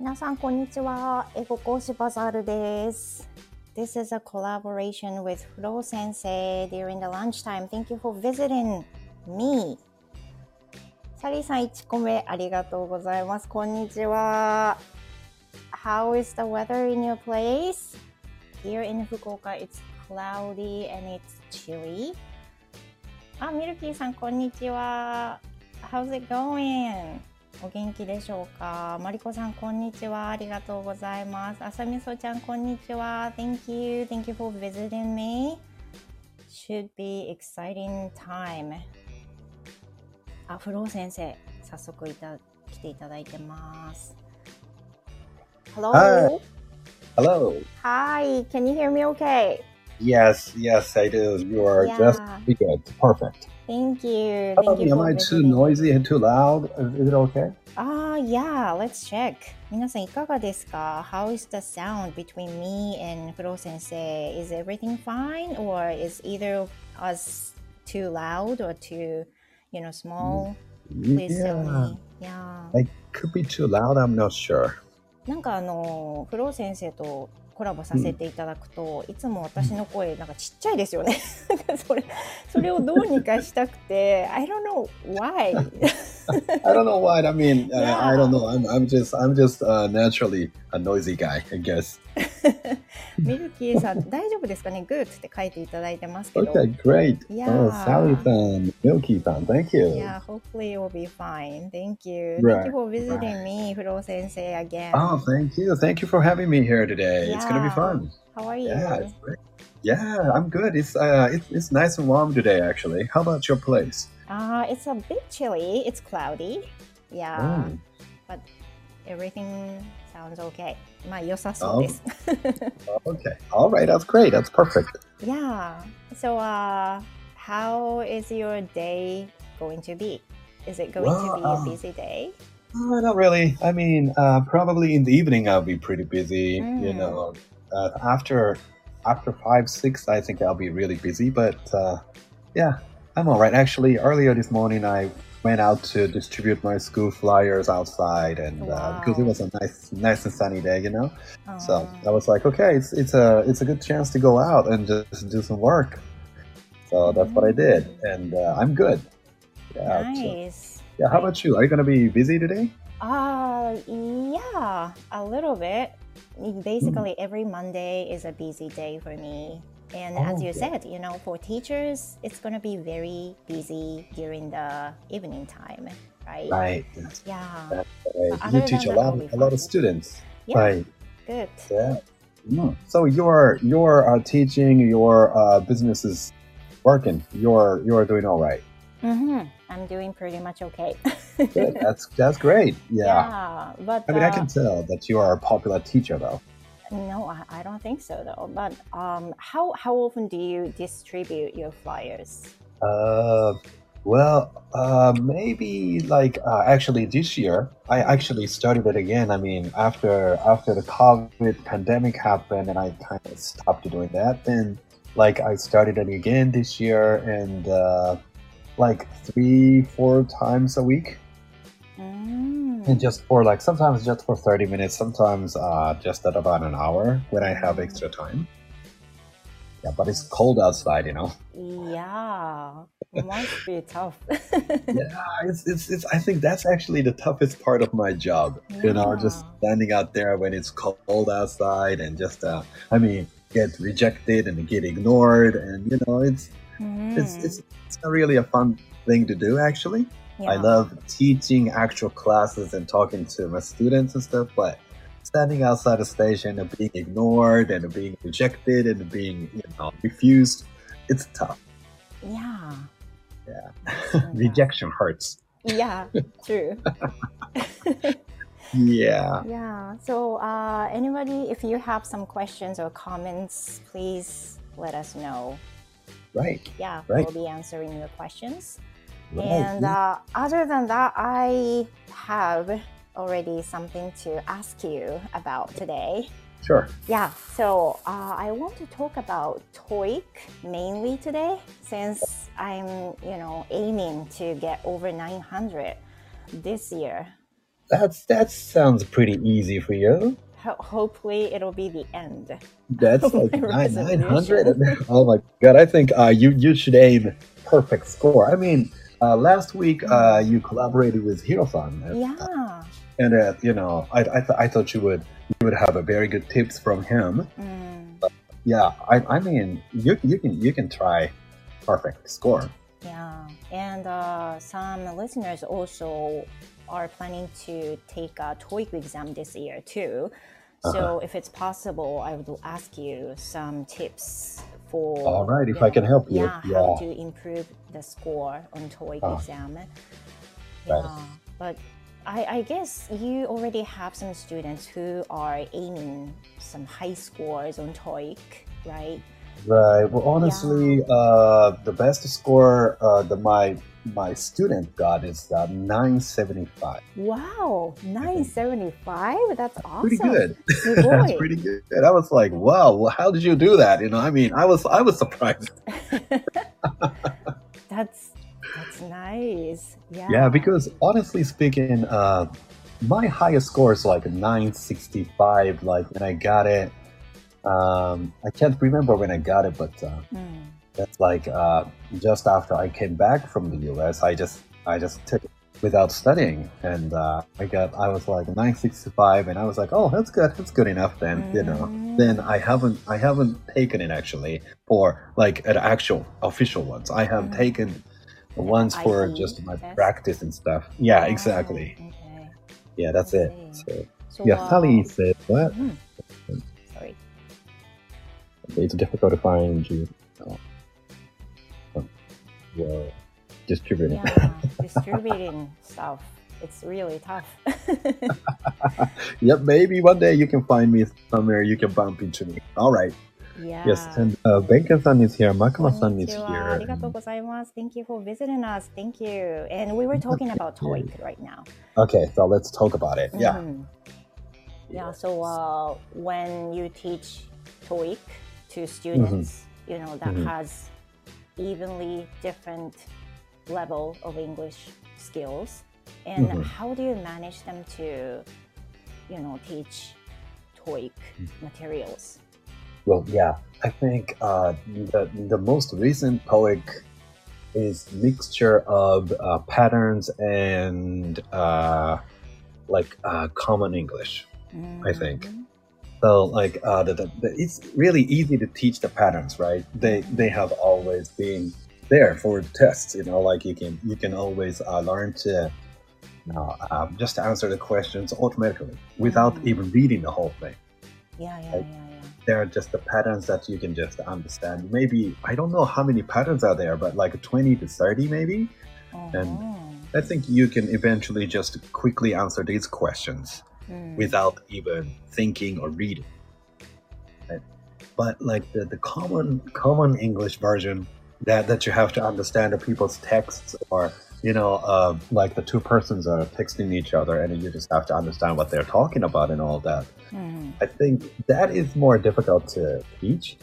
皆さん、こんにちは。英語講師バザールです。This is a collaboration with Flo 先生 during the lunchtime. Thank you for visiting me. サリーさん、1個目ありがとうございます。こんにちは。How is the weather in your place? Here in Fukuoka, it's cloudy and it's chilly. あ、ミルキーさん、こんにちは。How's it going? お元気でしょうかマリコさん、こんにちは。ありがとうございます。あさみそちゃん、こんにちは。Thank you. Thank you for visiting me. Should be exciting time. あ、フロー先生、早速いた来ていただいてます。Hello? Hi. Hello. Hi, can you hear me okay? Yes, yes, I do. You are Yeah. just good. Perfect. Thank you. How about Thank me? you Am for I too visiting. noisy and too loud? Is is it okay? Ah, yeah, let's check. 皆さんいかがですか ?How is the sound between me and フロー先生 Is everything fine? Or is either of us too loud or too, you know, small? Please tell Yeah. me. Yeah. I could be too loud. I'm not sure. なんかあの、フロー先生と コラボさせていただくと、いつも私の声なんかちっちゃいですよね。それ、それをどうにかしたくて、I don't know why. I don't know why. I mean, uh, I Yeah. don't know. I'm, I'm just, I'm just uh, naturally a noisy guy, I guess. ミルキーさん、大丈夫ですかね ?Good って書いていただいてますけど。 Okay, great. Yeah. Oh, Sally-san, Milky-san, thank you. Yeah, hopefully it will be fine. Thank you. Right, Thank you for visiting me, フロー先生 again. Oh, thank you. Thank you for having me here today. It's gonna be Yeah. fun. How are you? Yeah, it's great. Yeah, I'm good. It's uh, it's, it's nice and warm today, actually. How about your place? Uh, it's a bit chilly. It's cloudy. Yeah, Mm. but everything sounds okay. まあ良さそうです。 Okay. All right. That's great. That's perfect. yeah. So, uh, how is your day going to be? Is it going Well, to be a um, busy day? Uh, not really. I mean, uh, probably in the evening I'll be pretty busy. You Mm. know, uh, after after five six, I think I'll be really busy. But uh, yeah, I'm all right. Actually, earlier this morning I went out to distribute my school flyers outside, and uh, because it was a nice nice and sunny day, you know. So I was like, okay, it's it's a it's a good chance to go out and just do some work. So that's what I did, and uh, I'm good. Yeah. so- nice. yeah. How about you? Are you gonna be busy today? Uh, yeah, a little bit. Basically, every Monday is a busy day for me. And as Oh, you okay. said, you know, for teachers, it's going to be very busy during the evening time, right? Right. Yeah, Right. You teach a lot a lot of students. yeah, Right. good. Yeah. Mm. So your your uh, teaching, your uh, business is working. You're you're doing all right. hmm I'm doing pretty much okay. Good. That's that's great. Yeah. Yeah, but I mean, I uh, can tell that you are a popular teacher, though. No, I, I don't think so though. But um, how how often do you distribute your flyers? Uh, well, uh, maybe like uh, actually this year, I actually started it again. I mean, after after the COVID pandemic happened, and I kind of stopped doing that. Then, like, I started it again this year, and uh, like three, four times a week, Mm. And just for like sometimes just for thirty minutes, sometimes uh, just at about an hour when I have extra time. Yeah, but it's cold outside, you know. Yeah, must be tough. yeah it's, it's, it's i think that's actually the toughest part of my job you know just standing out there when it's cold outside and just uh i mean get rejected and get ignored and you know it's it's Mm. it's, it's not really a fun thing to do actually i love teaching actual classes and talking to my students and stuff but standing outside the station and being ignored and being rejected and being you know refused it's tough Yeah. yeah Yeah. rejection hurts Yeah, true. yeah yeah. So, uh, anybody, if you have some questions or comments, please let us know. right Yeah, Right. we'll be answering your questions. And uh, other than that, I have already something to ask you about today. sure. Yeah, so uh, I want to talk about TOEIC mainly today since I'm, you know, aiming to get over 900 this year. that's that sounds pretty easy for you. Ho- hopefully, it'll be the end. That's like nine resolution. hundred. Oh my god! I think uh, you you should aim perfect score. I mean, uh, last week uh, you collaborated with Hiro-san, and, Yeah. and uh, you know, I I, th- I thought you would you would have a very good tips from him. Mm, Yeah, I I mean, you you can you can try perfect score. yeah. And uh, some listeners also are planning to take a TOEIC exam this year too. So Uh-huh. if it's possible, I would ask you some tips for. All right, if you I can help you, Yeah, how to improve the score on TOEIC Ah. exam. Yeah, but I, I guess you already have some students who are aiming some high scores on TOEIC, right? Right. Well, honestly, uh, the best score uh, that my my student got is uh, 975. Wow, mm-hmm. 975? That's awesome. Pretty good. That's pretty good. And I was like, wow, how did you do that? You know, I mean, I was I was surprised. that's that's nice. Yeah. Yeah, because honestly speaking, uh, my highest score is like 965 like when I got it um, I can't remember when I got it, but uh, mm that's like uh, just after I came back from the U.S. I just I just took it without studying, and uh, I got I was like 965, and I was like, oh, that's good, that's good enough. Then you know, then I haven't I haven't taken it actually for like an actual official ones. I have Mm. taken the ones for just my practice and stuff. Yeah, Ah, exactly. Okay. Yeah, that's it. I see. So So, yeah, uh, Sally said what? mhm. Sorry. It's difficult to find you. Oh you're distributing. Yeah, distributing stuff. It's really tough. yep, maybe one day you can find me somewhere, you can bump into me. All right. Yeah. Yes, and uh, Benka-san is here, Makama-san is here. And... Thank you for visiting us. Thank you. And we were talking about TOEIC right now. Okay, so let's talk about it. Yeah. Mm. Yeah, so uh, when you teach TOEIC to students, mm -hmm. you know, that mm -hmm. has evenly different level of English skills, and Mhm. how do you manage them to, you know, teach TOEIC Mm-hmm. materials? Well, yeah, I think uh, the the most recent TOEIC is mixture of uh, patterns and uh, like uh, common English. I think. So like uh, the, the, the, it's really easy to teach the patterns, right? They they have always been there for tests. You know, like you can you can always uh, learn to you know, um, just answer the questions automatically without Mhm. even reading the whole thing. Yeah, yeah, Like, yeah, yeah. There are just the patterns that you can just understand. Maybe I don't know how many patterns are there, but like twenty to thirty, maybe. And- Uh-huh. I think you can eventually just quickly answer these questions. Mm. without even thinking or reading. Right? But like the, the common common English version that, that you have to understand the people's texts or you know uh, like the two persons are texting each other and you just have to understand what they're talking about and all that. Mhm. I think that is more difficult to teach.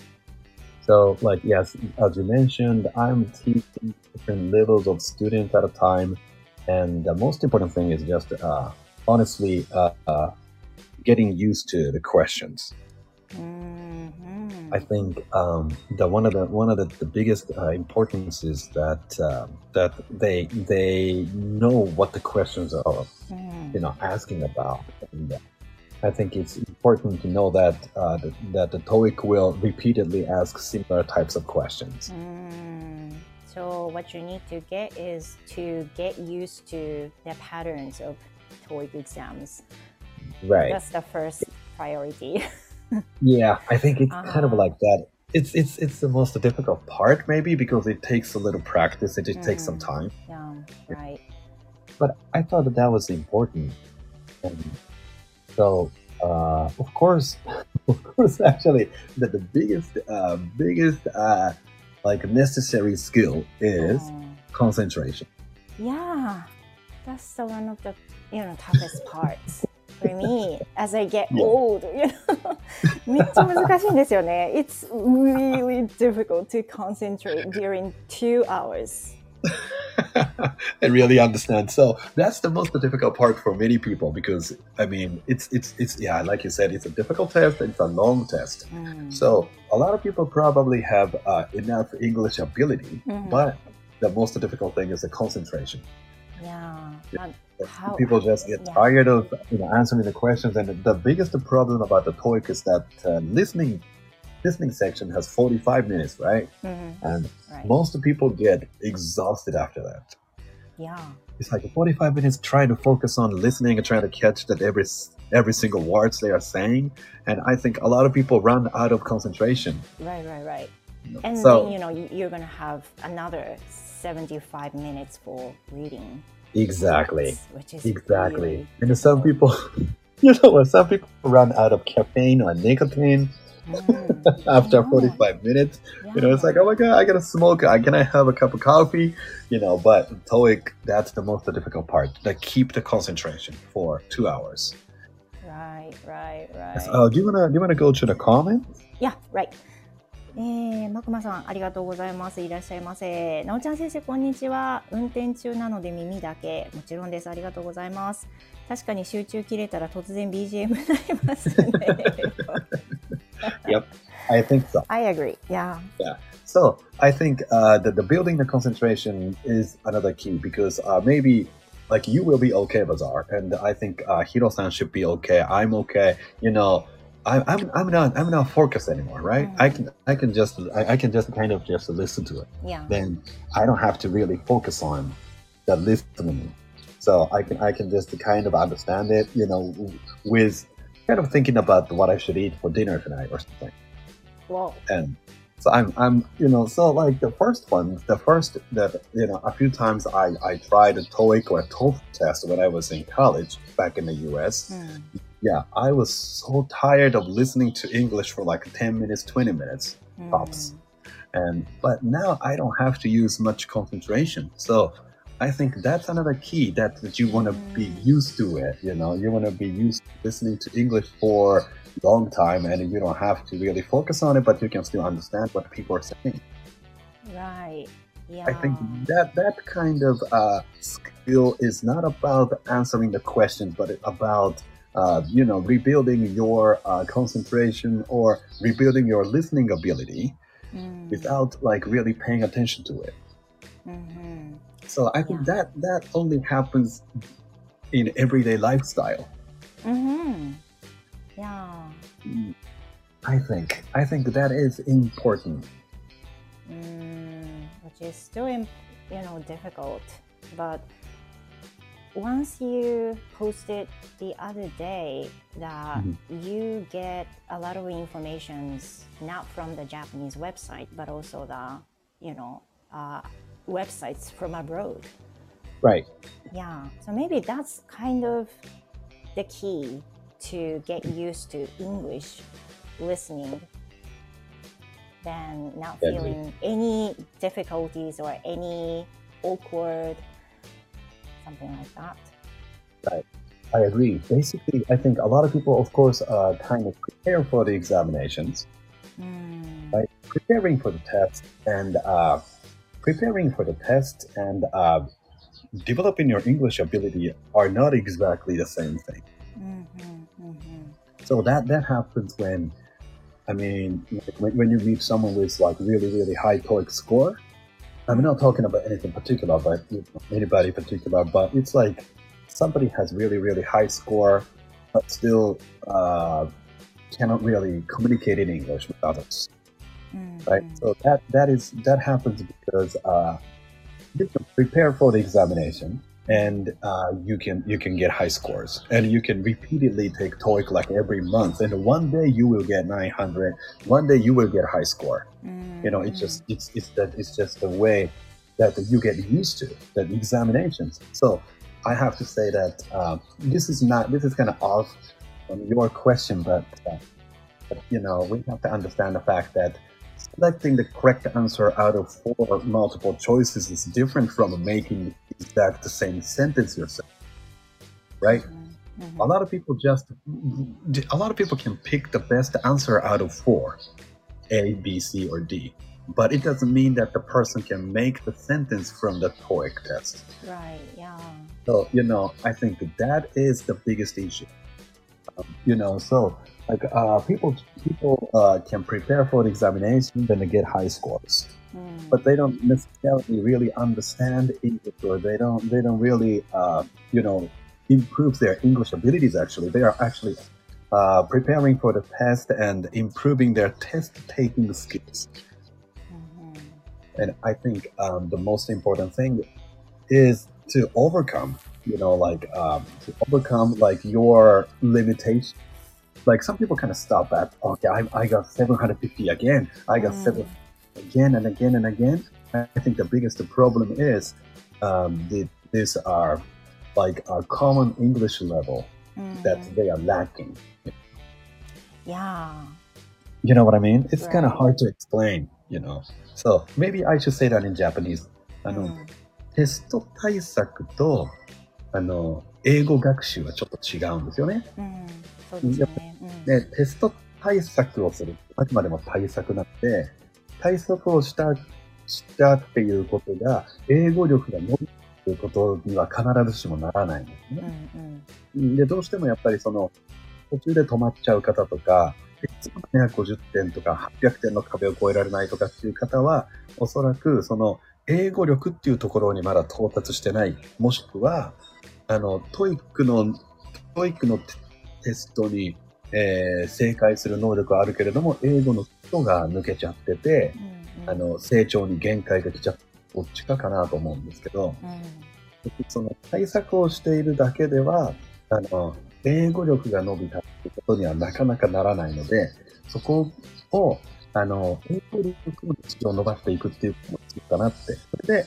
So like yes, as you mentioned, I'm teaching different levels of students at a time, and the most important thing is just uh, honestly uh, uh, getting used to the questions. Mhm. I think um, the one of the one of the, the biggest uh, importance is that um, that they they know what the questions are Mhm. you know asking about and uh, I think it's important to know that uh, that, that the TOEIC will repeatedly ask similar types of questions. Mm. So what you need to get is to get used to the patterns of TOEIC exams. Right. That's the first priority. Yeah, I think it's kind of Uh-huh. like that. It's it's it's the most difficult part maybe because it takes a little practice. It just takes some Mm. time. yeah, right. But I thought that that was important. And so uh, of course, of course, actually, that the biggest uh, biggest uh, like necessary skill is Um, concentration. yeah, that's the one of the you know toughest parts for me as I get Yeah. old. You know, めっちゃ難しいんですよね。It's really difficult to concentrate during two hours. and really understand. So that's the most difficult part for many people because I mean it's it's it's yeah, like you said, it's a difficult test. It's a long test. Mm. So a lot of people probably have uh, enough English ability, Mhm. but the most difficult thing is the concentration. yeah. Yeah. How- people just get yeah. tired of you know answering the questions, and the biggest problem about the TOEIC is that uh, listening listening section has 45 minutes, right? Mhm. And Right. most people get exhausted after that. Yeah. It's like 45 minutes trying to focus on listening and trying to catch that every every single words they are saying, and I think a lot of people run out of concentration. Right, right, right. And so then, you know, you're going to have another 75 minutes for reading. Exactly, Which is exactly. really and some people, you know, what some people run out of caffeine or nicotine Mm, after yeah, 45 minutes. You know, it's like, oh my god, I gotta smoke. I can I have a cup of coffee? You know, but TOEIC, that's the most difficult part. That keep the concentration for two hours. Right, right, right. Oh, do you wanna do you wanna go to the comments? Yeah, right. えー、マクマさん、ありがとうございます。いらっしゃいませ。なおちゃん先生、こんにちは。運転中なので耳だけ。もちろんです。ありがとうございます。確かに集中切れたら突然 BGM になりますね。I think so. I agree. Yeah. So I think uh, that the building the concentration is another key because uh, maybe like you will be okay, Bazaar, and I think uh, Hiro-san should be okay. I'm okay. You know, I, I'm I'm not I'm not focused anymore, right? Mhm. I can I can just I, I can just kind of just listen to it. Yeah. Then I don't have to really focus on the listening. So I can I can just kind of understand it, you know, with kind of thinking about what I should eat for dinner tonight or something Well, and so I'm I'm you know so like the first one the first that you know a few times I I tried a TOEIC or a TOEFL test when I was in college back in the U.S. うん。Yeah, I was so tired of listening to English for like 10 minutes, 20 minutes, うん Pops. and but now I don't have to use much concentration. So I think that's another key that, that you want to be Mm. used to it. You know, you want to be used to listening to English for a long time, and you don't have to really focus on it, but you can still understand what people are saying. Right. Yeah. I think that that kind of uh, skill is not about answering the questions, but about uh, you know, rebuilding your uh, concentration or rebuilding your listening ability mm. without like really paying attention to it. Mm-hmm. So I think yeah. that that only happens in everyday lifestyle. Mm-hmm. Yeah. Mm. I think I think that is important. Mm, which is still, you know, difficult, but once you posted the other day that Mhm. you get a lot of informations not from the Japanese website, but also the, you know, uh, websites from abroad. Right. Yeah, so maybe that's kind of the key to get used to English listening than not feeling any difficulties or any awkward something like that. Right. I agree. Basically, I think a lot of people, of course, are kind of prepare for the examinations, Mm, Right. preparing for the test, and uh, preparing for the test and uh, developing your English ability are not exactly the same thing. mhm, mhm. So that that happens when, I mean, when, when you meet someone with like really really high TOEIC score. I'm not talking about anything particular, but anybody particular. But it's like somebody has really really high score, but still uh, cannot really communicate in English with others, right? Mhm. So that that is that happens because uh, you can prepare for the examination and uh, you can you can get high scores. And you can repeatedly take TOEIC like every month and one day you will get 900 one day you will get high score. You know it's just it's it's that it's just the way that you get used to the examinations. So I have to say that uh, this is not this is kind of off on your question but, uh, but you know we have to understand the fact that selecting the correct answer out of four multiple choices is different from making the same sentence yourself right Mhm, mhm. a lot of people just a lot of people can pick the best answer out of four a b c or d but it doesn't mean that the person can make the sentence from the TOEIC test. Right. Yeah. So, you know, I think that is the biggest issue. Um, you know, so like uh, people people uh, can prepare for the examination and they get high scores, Mm. but they don't necessarily really understand English or they don't they don't really uh, you know improve their English abilities. Actually, they are actually uh, preparing for the test and improving their test taking skills. Mhm. And I think um, the most important thing is to overcome, you know, like um, to overcome like your limitation. Like some people kind of stop at, okay, I, I got 750 again. I got Mm. seven again and again and again. I think the biggest problem is um, the, these are like a common English level that Mhm. they are lacking. Yeah. You know what I mean? It's kind of Right. hard to explain, you know. So maybe I should say that in Japanese. あの、うんテスト対策と、あの、英語学習はちょっと違うんですよね。うん。そうですね。うんで、テスト対策をする。あくまでも対策なので、 対策をした、したっていうことが、英語力が伸びるということには必ずしもならないんですうね。んうんで、どうしてもやっぱりその、途中で止まっちゃう方とか、いつも750点とか800点の壁を越えられないとかっていう方は、おそらくその、英語力っていうところにまだ到達してない。もしくは、あの、 TOEICの、 TOEICのテテストに、えー正解する能力はあるけれども、英語の基礎が抜けちゃってて、うんうんあの、成長に限界が来ちゃった。どっちかかなと思うんですけど、うんその対策をしているだけでは、あの、英語力が伸びたってことにはなかなかならないので、そこを、あの、英語力を伸ばしていくっていうことも必要かなって。それで、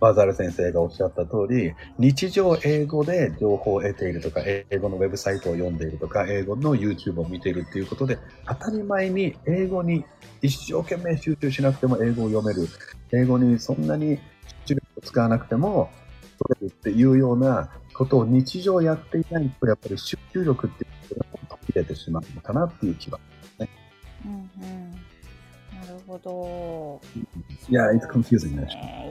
バザール先生がおっしゃった通り、日常英語で情報を得ているとか、英語のウェブサイトを読んでいるとか、英語の YouTube を見ているっていうことで、当たり前に英語に一生懸命集中しなくても英語を読める。英語にそんなに集中力を使わなくても、取れるっていうようなことを日常やっていないと、やっぱり集中力っていうことが途切れてしまうのかなっていう気は。うんうんほど。いや、it's confusing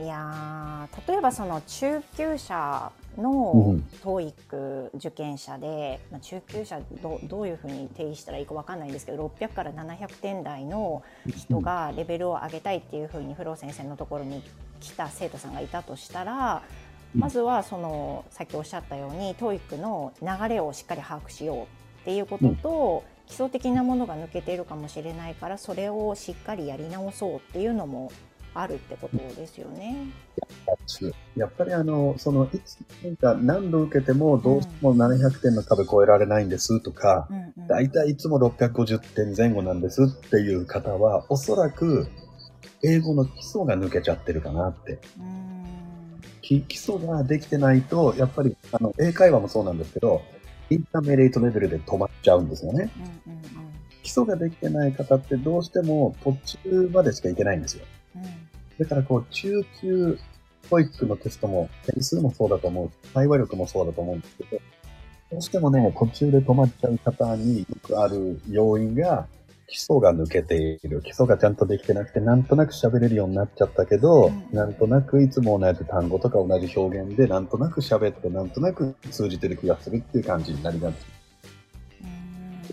いやー例えばその中級者うのん。TOEIC 受験者で、まあ、中級者どどういうふうに定義したらいいかわかんないんですけど600から700点台の人がレベルを上げたいっていうふうにフロー先生のところに来た生徒さんがいたとしたらうん。まずはそのさっきおっしゃったように TOEIC の流れをしっかり把握しようっていうことと、基礎的なものが抜けているかもしれないからそれをしっかりやり直そうっていうのもあるってことですよね。やっぱりあの、その、いつ、なんか何度受けてもどうしても700点の壁越えられないんですとか、うんうんだいたいいつも650点前後なんですっていう方は、おそらく英語の基礎が抜けちゃってるかなって。基礎ができてないと、やっぱり、あの、英会話もそうなんですけど、 intermediate レベルで止まっちゃうんですよね。うんうん基礎ができてない方ってどうしても途中までしかいけないんですよ。うんうんだからこう、中級 TOEIC のテストも、点数もそうだと思う、対話力もそうだと思うんですけど、どうしてもね、途中で止まっちゃう方によくある要因が、基礎が抜けている。基礎がちゃんとできてなくて、なんとなく喋れるようになっちゃったけど、うんなんとなくいつも同じ単語とか同じ表現で、なんとなく喋って、なんとなく通じてる気がするっていう感じになりがち。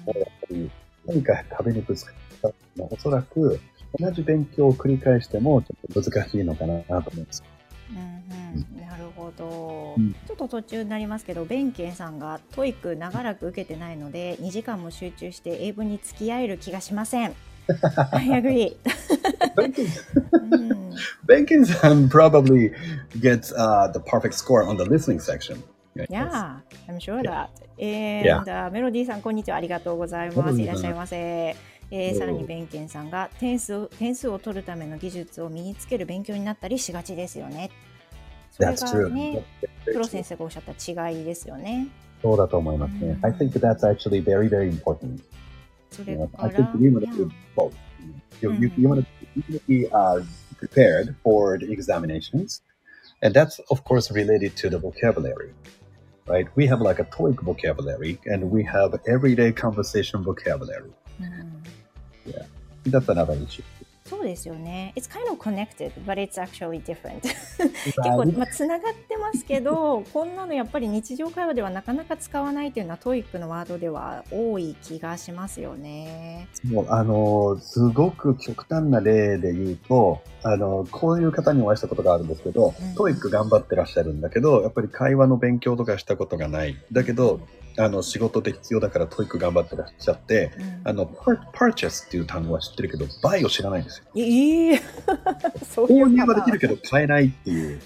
うやっぱり何か壁にぶつかったのはおそらく同じ勉強を繰り返してもちょっと難しいのかなと思います。んうんなるほど、うんちょっと途中になりますけどベンケンさんが TOEIC 長らく受けてないので2時間も集中して英文に付き合える気がしません I agree、うん、probably gets uh, the perfect score on the listening section. Yeah, I'm sure that. And、Yeah. メロディーさん、こんにちは。ありがとうございます。いらっしゃいませ。えーうんさらにベンケンさんが点数を点数を取るための技術を身につける勉強になったりしがちですよね。それが.ね、プロ先.生がおっしゃった違いですよね。そうだと思いますね。うん I think that's actually very, very important. それか know, I ら、think you want to do both. You, you, うん you want to be uh, prepared for the examinations. And that's, of course, related to the vocabulary. Right? We have like a TOEIC vocabulary and we have everyday conversation vocabulary. うん That's another issue. そうですよね。It's kind of connected, but it's actually different. 結構、まあ、つながってますけど、こんなのやっぱり日常会話ではなかなか使わないというのは、トイックのワードでは多い気がしますよね。もう、あの、すごく極端な例で言うと、あの、こういう方にお会いしたことがあるんですけど、うん、 TOEIC頑張ってらっしゃるんだけど、やっぱり会話の勉強とかしたことがない。だけど、あの仕事で必要だから TOEIC 頑張ってらっしゃって、うん、あの purchase っていう単語は知ってるけど、 buy を知らないんですよ。ええういう購入はできるけど買えないっていう。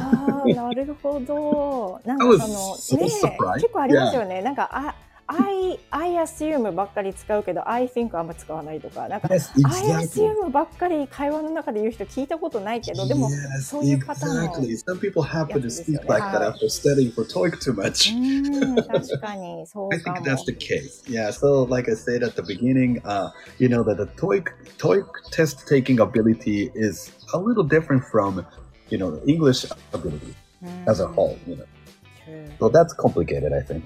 ああ、なるほど。なんかその、ね、結構ありますよね。なんか、あ、I, I assume ばっかり使うけど I think あんま使わないとかなんか、yes, exactly. I assume ばっかり会話の中で言う人聞いたことないけどでも、yes, そういうパターンも exactly. Some people happen to speak like that after studying for TOEIC too much 確かにそう I think that's the case yeah so like I said at the beginning uh, you know that the TOEIC, TOEIC test taking ability is a little different from you know English ability as a whole you know so that's complicated I think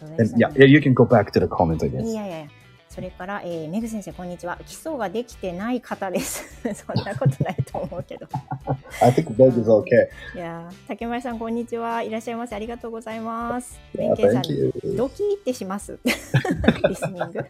本当です、ね。Yeah, you can go back to the comment, I guess. いやいや。それから、えー、メグ先生、こんにちは。基礎ができてない方です。そんなことないと思うけど。I think Meg is okay. いや、竹前さん、こんにちは。いらっしゃいませ。ありがとうございます。弁慶さん、ドキってします。リスニング。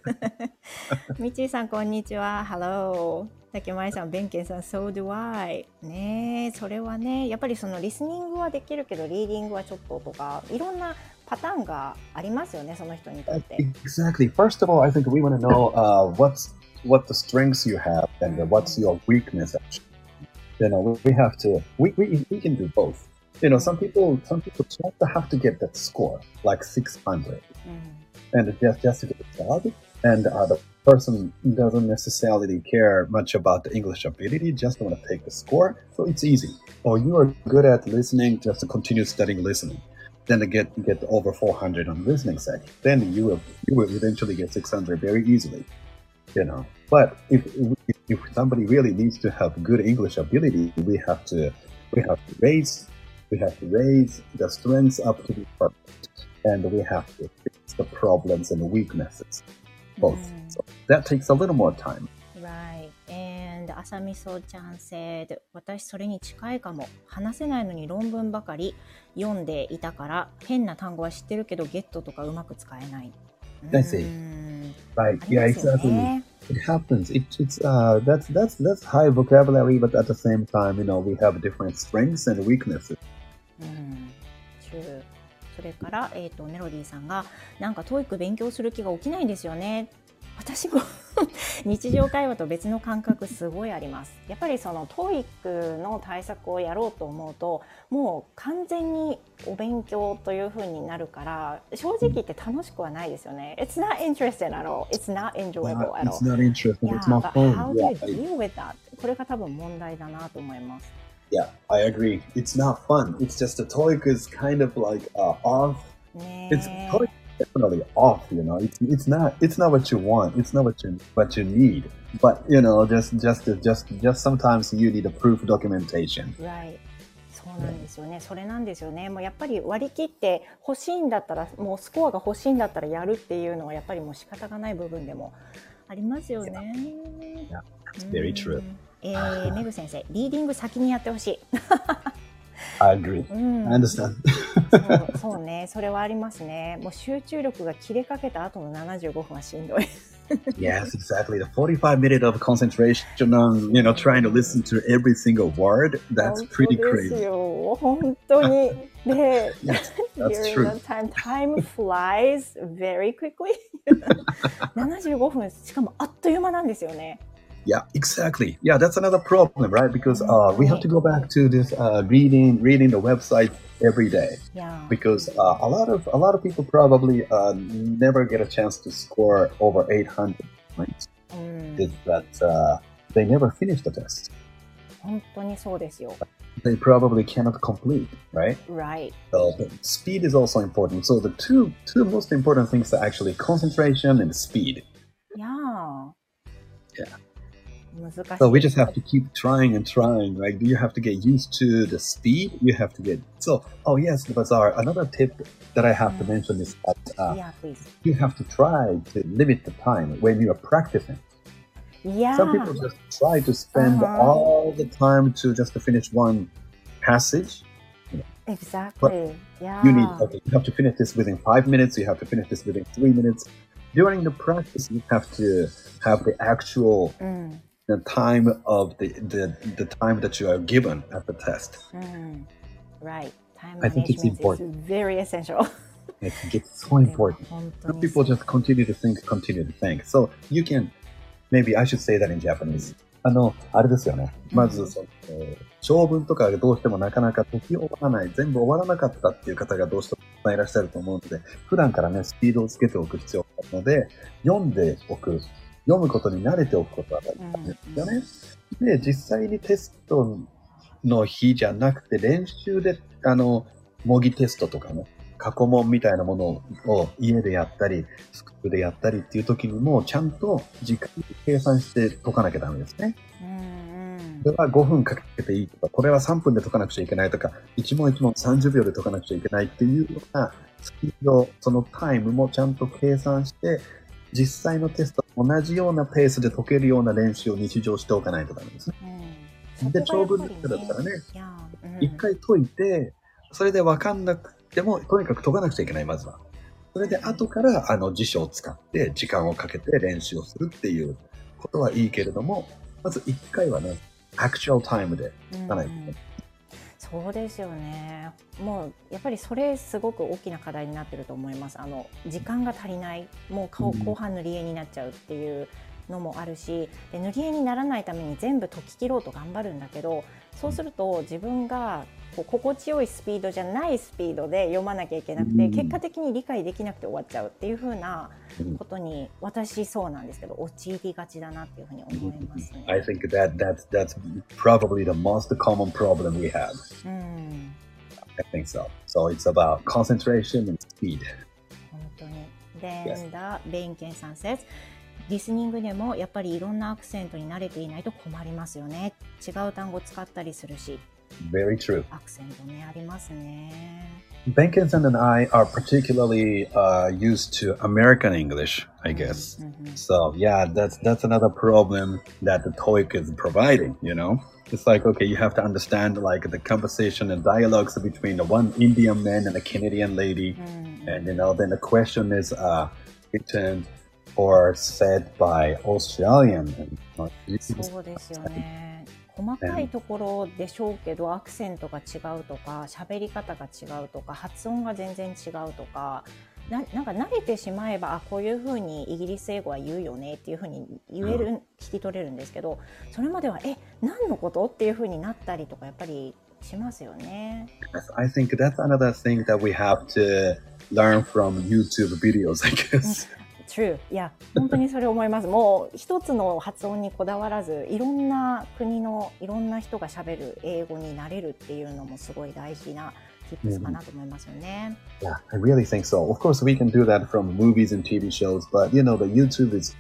みちーさん、こんにちは。Hello。竹前さん、弁慶さん、So do I。ねそれはね、やっぱりそのリスニングはできるけど、リーディングはちょっととか、いろんなパターンがありますよね、その人にとって。Exactly. First of all, I think we want to know uh, what's what the strengths you have and what's your weakness. Actually. You know, we have to. We, we we can do both. You know, some people some people just have to get that score like 600, mm. and just just to get the job. And uh, the person doesn't necessarily care much about the English ability, just want to take the score. So it's easy. Or you are good at listening, just to continue studying listening then to get get over 400 on the listening section, then you will you will eventually get 600 very easily, you know. But if, if if somebody really needs to have good English ability, we have to we have to raise we have to raise the strengths up to the perfect, and we have to fix the problems and the weaknesses both. Mm. So that takes a little more time. And 朝味噌ちゃん said 私それに近いかも話せないのに論文ばかり読んでいたから変な単語は知ってるけどゲットとかうまく使えない。I see. Right. Yeah, exactly. It happens. It, it's uh, that's that's that's high vocabulary, but at the same time, you know, we have different strengths and weaknesses. それから、えーと、とメロディーさんがなんか TOEIC 勉強する気が起きないんですよね私も日常会話と別の感覚すごいありますやっぱりその TOEIC の対策をやろうと思うともう完全にお勉強というふうになるから正直言って楽しくはないですよね It's not interesting at all It's not enjoyable at all It's not interesting It's not fun How do you deal with that? これが多分問題だなと思います Yeah, I agree. It's not fun. It's just the TOEIC is kind of like uh, off. It's TOEIC definitely off. You know, it's it's not it's not what you want. It's not what you what you need. But you know, just just just just sometimes you need a proof documentation. Right. そうなんですよね。それなんですよね。もうやっぱり割り切って欲しいんだったら、もうスコアが欲しいんだったらやるっていうのはやっぱりもう仕方がない部分でもありますよね。Yeah, that's very true. えー、メグ先生、リーディング先にやってほしい。I agree.、うん、I understand. そうそうね、それはありますね。もう集中力が切れかけた後の75分はしんどい。yes, exactly. The 45 minutes of concentration on, you know, trying to listen to every single word, that's pretty crazy. 本当に。で、yes, that's true. Time, time flies very quickly. 75分、しかもあっという間なんですよね。Yeah, exactly. Yeah, that's another problem, right? Because uh, we have to go back to this uh, reading, reading the website every day. Yeah. Because uh, a lot of a lot of people probably uh, never get a chance to score over 800 points. Mm. Is that uh, they never finish the test. 本当にそうですよ。They probably cannot complete, right? Right. So speed is also important. So the two two most important things are actually concentration and speed. Yeah. Yeah. So we just have to keep trying and trying. Like, you have to get used to the speed. You have to get so. Oh yes, the Bazaar. Another tip that I have to mention is that uh, yeah, please. You have to try to limit the time when you are practicing. Yeah. Some people just try to spend Uh-huh. all the time to just to finish one passage. exactly. Yeah. You need okay, you have to finish this within five minutes. You have to finish this within three minutes. During the practice, you have to have the actual うん。The time of the, the the time that you are given at the test. うん。Right. Time I think it's is very essential. It gets so important. Some に people just continue to think, continue to think. So you can, maybe I should say that in Japanese. あの、あれですよね。まず、その、えー長文とかがどうしてもなかなか解き終わらない、全部終わらなかったっていう方がどうしてもたくさんいらっしゃると思うので、普段からね、スピードをつけておく必要があるので、読んでおく、読むことに慣れておくことが大事ですよね。で、実際にテストの日じゃなくて、練習で、あの、模擬テストとかね、過去問みたいなものを家でやったり、スクールでやったりっていう時にも、ちゃんと時間を計算して解かなきゃダメですね。うんうんこれは5分かけていいとか、これは3分で解かなくちゃいけないとか、1問1問30秒で解かなくちゃいけないっていうようなスピード、そのタイムもちゃんと計算して、実際のテストと同じようなペースで解けるような練習を日常しておかないとダメですね。うん。で、長文だったらね、いやうん一回解いて、それで分かんなくても、とにかく解かなくちゃいけない、まずは。それで、後から、あの、辞書を使って、時間をかけて練習をするっていうことはいいけれども、まず一回はね、アクチュアルタイムでうんかないうんそうですよね。もうやっぱりそれすごく大きな課題になってると思います。あの時間が足りない、もう後うん後半塗り絵になっちゃうっていうのもあるし、で塗り絵にならないために全部解き切ろうと頑張るんだけど、そうすると自分がこう心地よいスピードじゃないスピードで読まなきゃいけなくて、うん結果的に理解できなくて終わっちゃうっていう風なうんことに私そうなんですけど陥りがちだなっていうふうに思いますね。I think that that's that's probably the most common problem we have. うん、I think so. So it's about concentration and speed. 本当に。Then the さん says リスニングでもやっぱりいろんなアクセントに慣れていないと困りますよね。違う単語使ったりするし、Very true. アクセントねありますね。 Benkinson and I are particularly uh, used to American English, I guess. うんうん So yeah, that's that's another problem that the TOEIC is providing. You know, it's like okay, you have to understand like the conversation and dialogues between the one Indian man and a Canadian lady, うん and you know, then the question is uh, written or said by Australian. And, uh, you see 細かいところでしょうけどアクセントが違うとか喋り方が違うとか発音が全然違うとかななんか慣れてしまえばあこういうふうにイギリス英語は言うよねっていうふうに言える、聞き取れるんですけどそれまではえ何のこと？っていうふうになったりとかやっぱりしますよね。I think that's another thing that we have to learn from YouTube videos, I guess. True いや本当にそれ思いますもう一つの発音にこだわらずいろんな国のいろんな人がしゃべる英語になれるっていうのもすごい大事な tips かなと思いますよね。Yeah, I really think so. Of course, we can do that from movies and TV shows, but you know, the YouTube is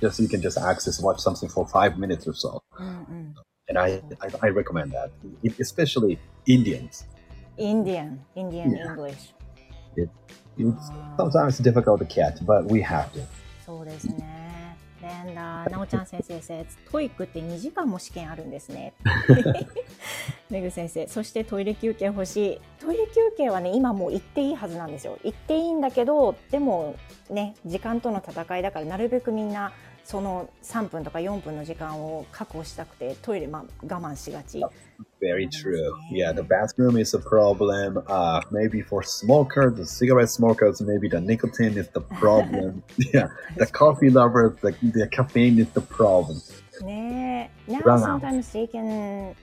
just you can just access watch something for five minutes or so, うんうん、and I I, I recommend that, especially Indians. Indian、Indian・イ Yeah. Sometimes difficult to catch, but we have to. そうですね。で、なおちゃん先生 TOEICって2時間も試験あるんですね。めぐ先生、そしてトイレ休憩欲しい。トイレ休憩はね、今もう行っていいはずなんですよ。行っていいんだけど、でもね、時間との戦いだから、なるべくみんな、その3分とか4分の時間を確保したくて、トイレ、まあ、我慢しがち。 Very true. Yeah, the bathroom is a problem. Uh, maybe for smokers, the cigarette smokers, maybe the nicotine is the problem. yeah, the coffee lovers, the, the caffeine is the problem. ねえ。Now Run out. sometimes they can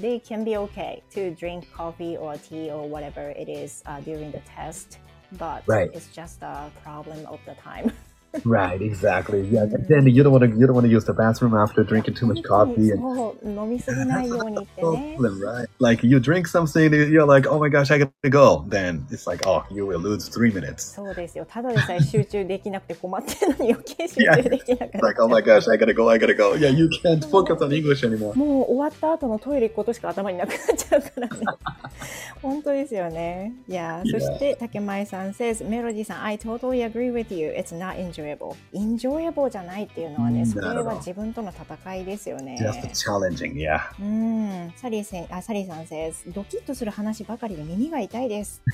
they can be okay to drink coffee or tea or whatever it is uh, during the test, but Right. it's just a problem of the time. Right, exactly. Yeah, and then you don't want to you don't want to use the bathroom after drinking too much 本当に coffee and そう飲みすぎないようにってね。 problem, right? Like you drink something, you're like, oh my gosh, I gotta go. Then it's like, oh, you will lose three minutes. そうですよ。ただでさえ集中できなくて困ってるのに余計集中できなくなっ It's ちゃ like, oh my う。 gosh, I gotta go, I gotta go. Yeah, you can't focus on English anymore. もう終わった後のトイレ行くことしか頭になくなっちゃうからね。本当ですよね。いや、 Yeah. そして竹前さん says メロディさん I totally agree with you. It's not enjoyable Enjoyable enjoyable じゃないっていうのはね、うんそれは自分との戦いですよね。Just challenging, yeah. うん、サリーせんあサリーさん says ドキッとする話ばかりで耳が痛いです。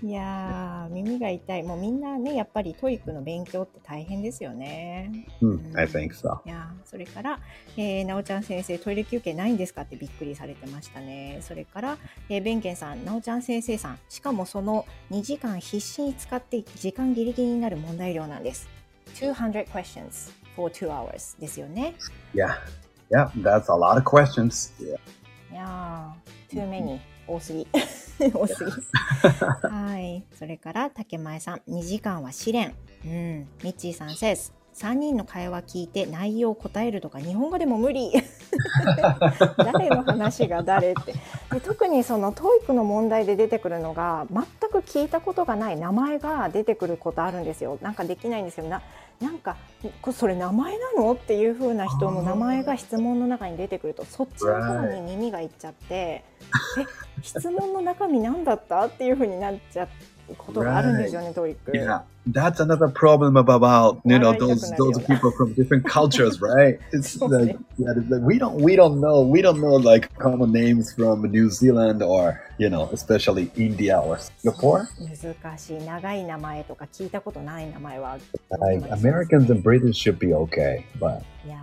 いやー耳が痛いもうみんなねやっぱり TOEIC の勉強って大変ですよね。Hmm, I think so. いやーそれから、えー、なおちゃん先生トイレ休憩ないんですかってびっくりされてましたね。それから、えー、ベンケンさんなおちゃん先生さんしかもその2時間必死に使って時間ギリギリになる問題量なんです。200 questions for 2 hours ですよね。Yeah. Yeah, that's a lot of questions. Yeah. いやー too many 多すぎ。多すぎ。はい。それから竹前さん。2時間は試練。うん。ミッチーさん says 3人の会話聞いて内容を答えるとか日本語でも無理。誰の話が誰って。で特にその TOEIC の問題で出てくるのが全く聞いたことがない名前が出てくることあるんですよ。なんかできないんですけどななんかこそれ名前なのっていう風な人の名前が質問の中に出てくるとそっちの方に耳がいっちゃってえ質問の中身何だった？っていう風になっちゃう ことがあるんですよね、TOEIC。 Yeah. That's another problem about you know 笑いたく those なるよね。 those people from different cultures, right? It's そうね。 like, yeah, it's like we don't we don't know we don't know like common names from New Zealand or you know especially India or Singapore. 難しい長い名前とか聞いたことない名前は Like Americans and British should be okay, but いや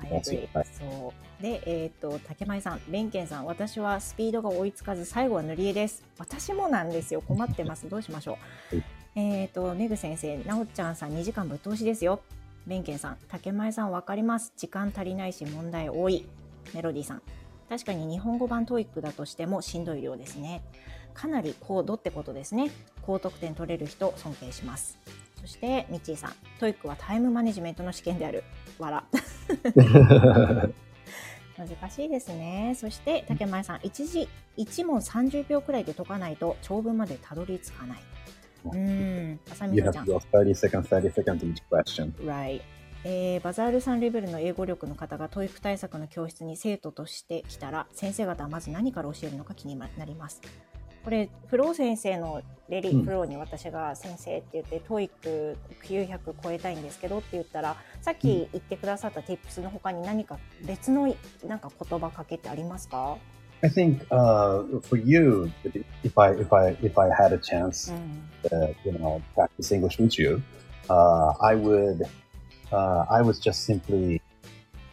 ー、I That's agree. it. はいそう。 で、えっ、と、竹前さん、ベンケンさん、私はスピードが追いつかず、最後は塗り絵です。私もなんですよ。困ってます。どうしましょうはい。えっ、と、メグ先生、なおちゃんさん、2時間ぶっ通しですよ。ベンケンさん、竹前さん、わかります。時間足りないし、問題多い。メロディーさん、確かに日本語版 TOEIC だとしてもしんどい量ですね。かなり高度ってことですね。高得点取れる人、尊敬します。そして、ミッチーさん、 TOEICはタイムマネジメントの試験である。笑。難しいですね。そして竹前さん、一時一問30秒くらいで解かないと長文までたどり着かない。うーん、あさみそちゃん。you have to go 30 seconds, 30 seconds each question. Right. えーバザールさんレベルの英語力の方が TOEIC 対策の教室に生徒として来たら先生方はまず何から教えるのか気になります。これフロー先生のレリうんフローに私が先生って言って TOEIC900 超えたいんですけどって言ったらさっき言ってくださった Tips の他に何か別のなんか言葉かけってありますか、I think uh, for you, if I if I if I had a chance うん、to you know practice English with you, uh, I would uh, I would just simply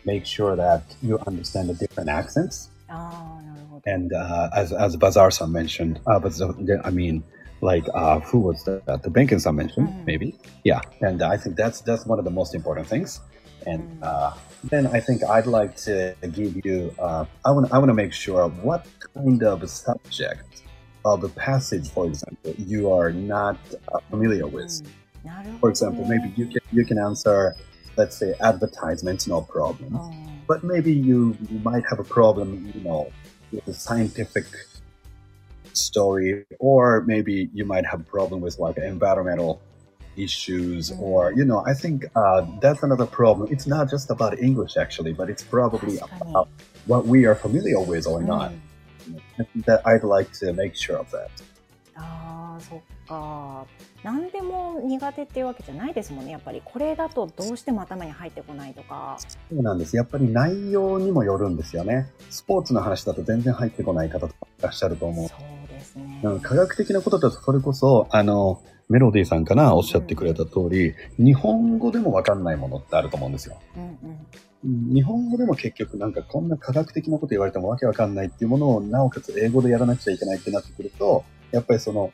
make sure that you understand the different accents. and uh, as as Bazarsan mentioned, uh, but I mean, like uh, who was that? The uh, bank? mentioned, mm-hmm. maybe, yeah. And I think that's that's one of the most important things. And mm-hmm. uh, then I think I'd like to give you. Uh, I want I want to make sure what kind of subject of a passage, for example, you are not uh, familiar with. Mm. For example, maybe you can you can answer, let's say, advertisements, no problem. Oh. But maybe you, you might have a problem, you know, with a scientific story, or maybe you might have a problem with like environmental issues, Mm. or you know, I think uh, that's another problem. It's not just about English actually, but it's probably 確かに about what we are familiar with or うん not. I think that I'd like to make sure of that. あーそっ か何でも苦手っていうわけじゃないですもんねやっぱりこれだとどうしても頭に入ってこないとかそうなんです。やっぱり内容にもよるんですよね。スポーツの話だと全然入ってこない方とかいらっしゃると思う。そうですねうん科学的なことだとそれこそあのメロディーさんかなおっしゃってくれた通り、日本語でも分かんないものってあると思うんですよ。うんうんうん日本語でも結局なんかこんな科学的なこと言われてもわけわかんないっていうものをなおかつ英語でやらなくちゃいけないってなってくるとやっぱりその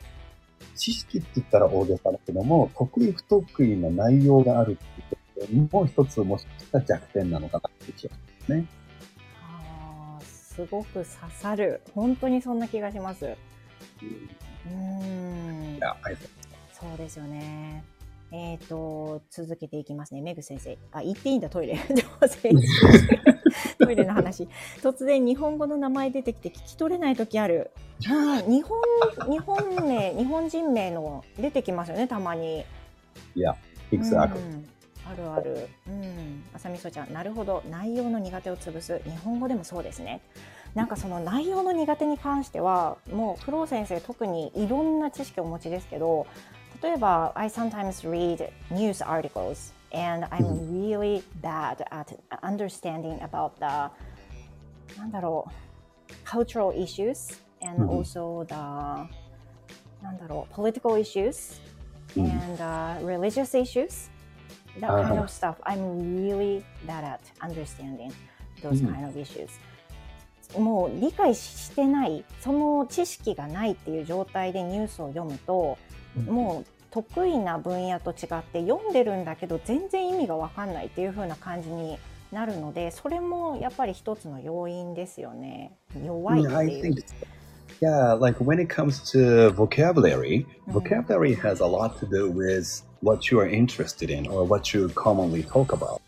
知識って言ったら大げさだけども得意不得意な内容があるっていうこともう一つもしかしたら弱点なのかなって気がしますね。あーすごく刺さる。本当にそんな気がします。うーん Yeah, I think そうですよね。えっ、と続けていきますね。メグ先生。あ言っていいんだトイレ トイレの話。突然日本語の名前出てきて聞き取れない時ある。まあ日本日本名日本人名の出てきますよねたまに。exactly. うん。あるある。うん。あさみそちゃんなるほど。内容の苦手を潰す。日本語でもそうですね。なんかその内容の苦手に関してはもうフロー先生特にいろんな知識をお持ちですけど例えば I sometimes read news articles and I'm really bad at understanding about the なんだろう cultural issues and also the なんだろう political issues and uh, religious issues that kind of stuff I'm really bad at understanding those kind of issues もう理解してないその知識がないっていう状態でニュースを読むともう得意な分野と違って読んでるんだけど全然意味が分かんないっていう風な感じになるのでそれもやっぱり一つの要因ですよね弱いっていう yeah, like when it comes to vocabulary, vocabulary has a lot to do with what you are interested in or what you commonly talk about,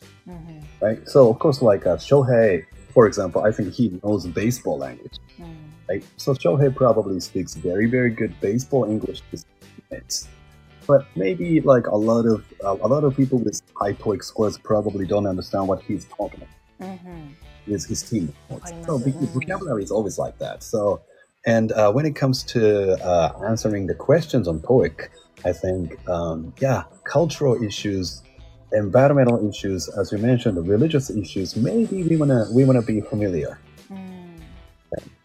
right? So, of course, like uh, Shohei, for example, I think he knows baseball language, うん right? So, Shohei probably speaks very, very good baseball English to teammates. but maybe like a lot of uh, a lot of people with high TOEIC scores probably don't understand what he's talking about mm-hmm. with his team. So mm-hmm. vocabulary is always like that. So, and uh, when it comes to uh, answering the questions on Toic, I think um, yeah, cultural issues, environmental issues, as you mentioned, religious issues. Maybe we wanna we wanna be familiar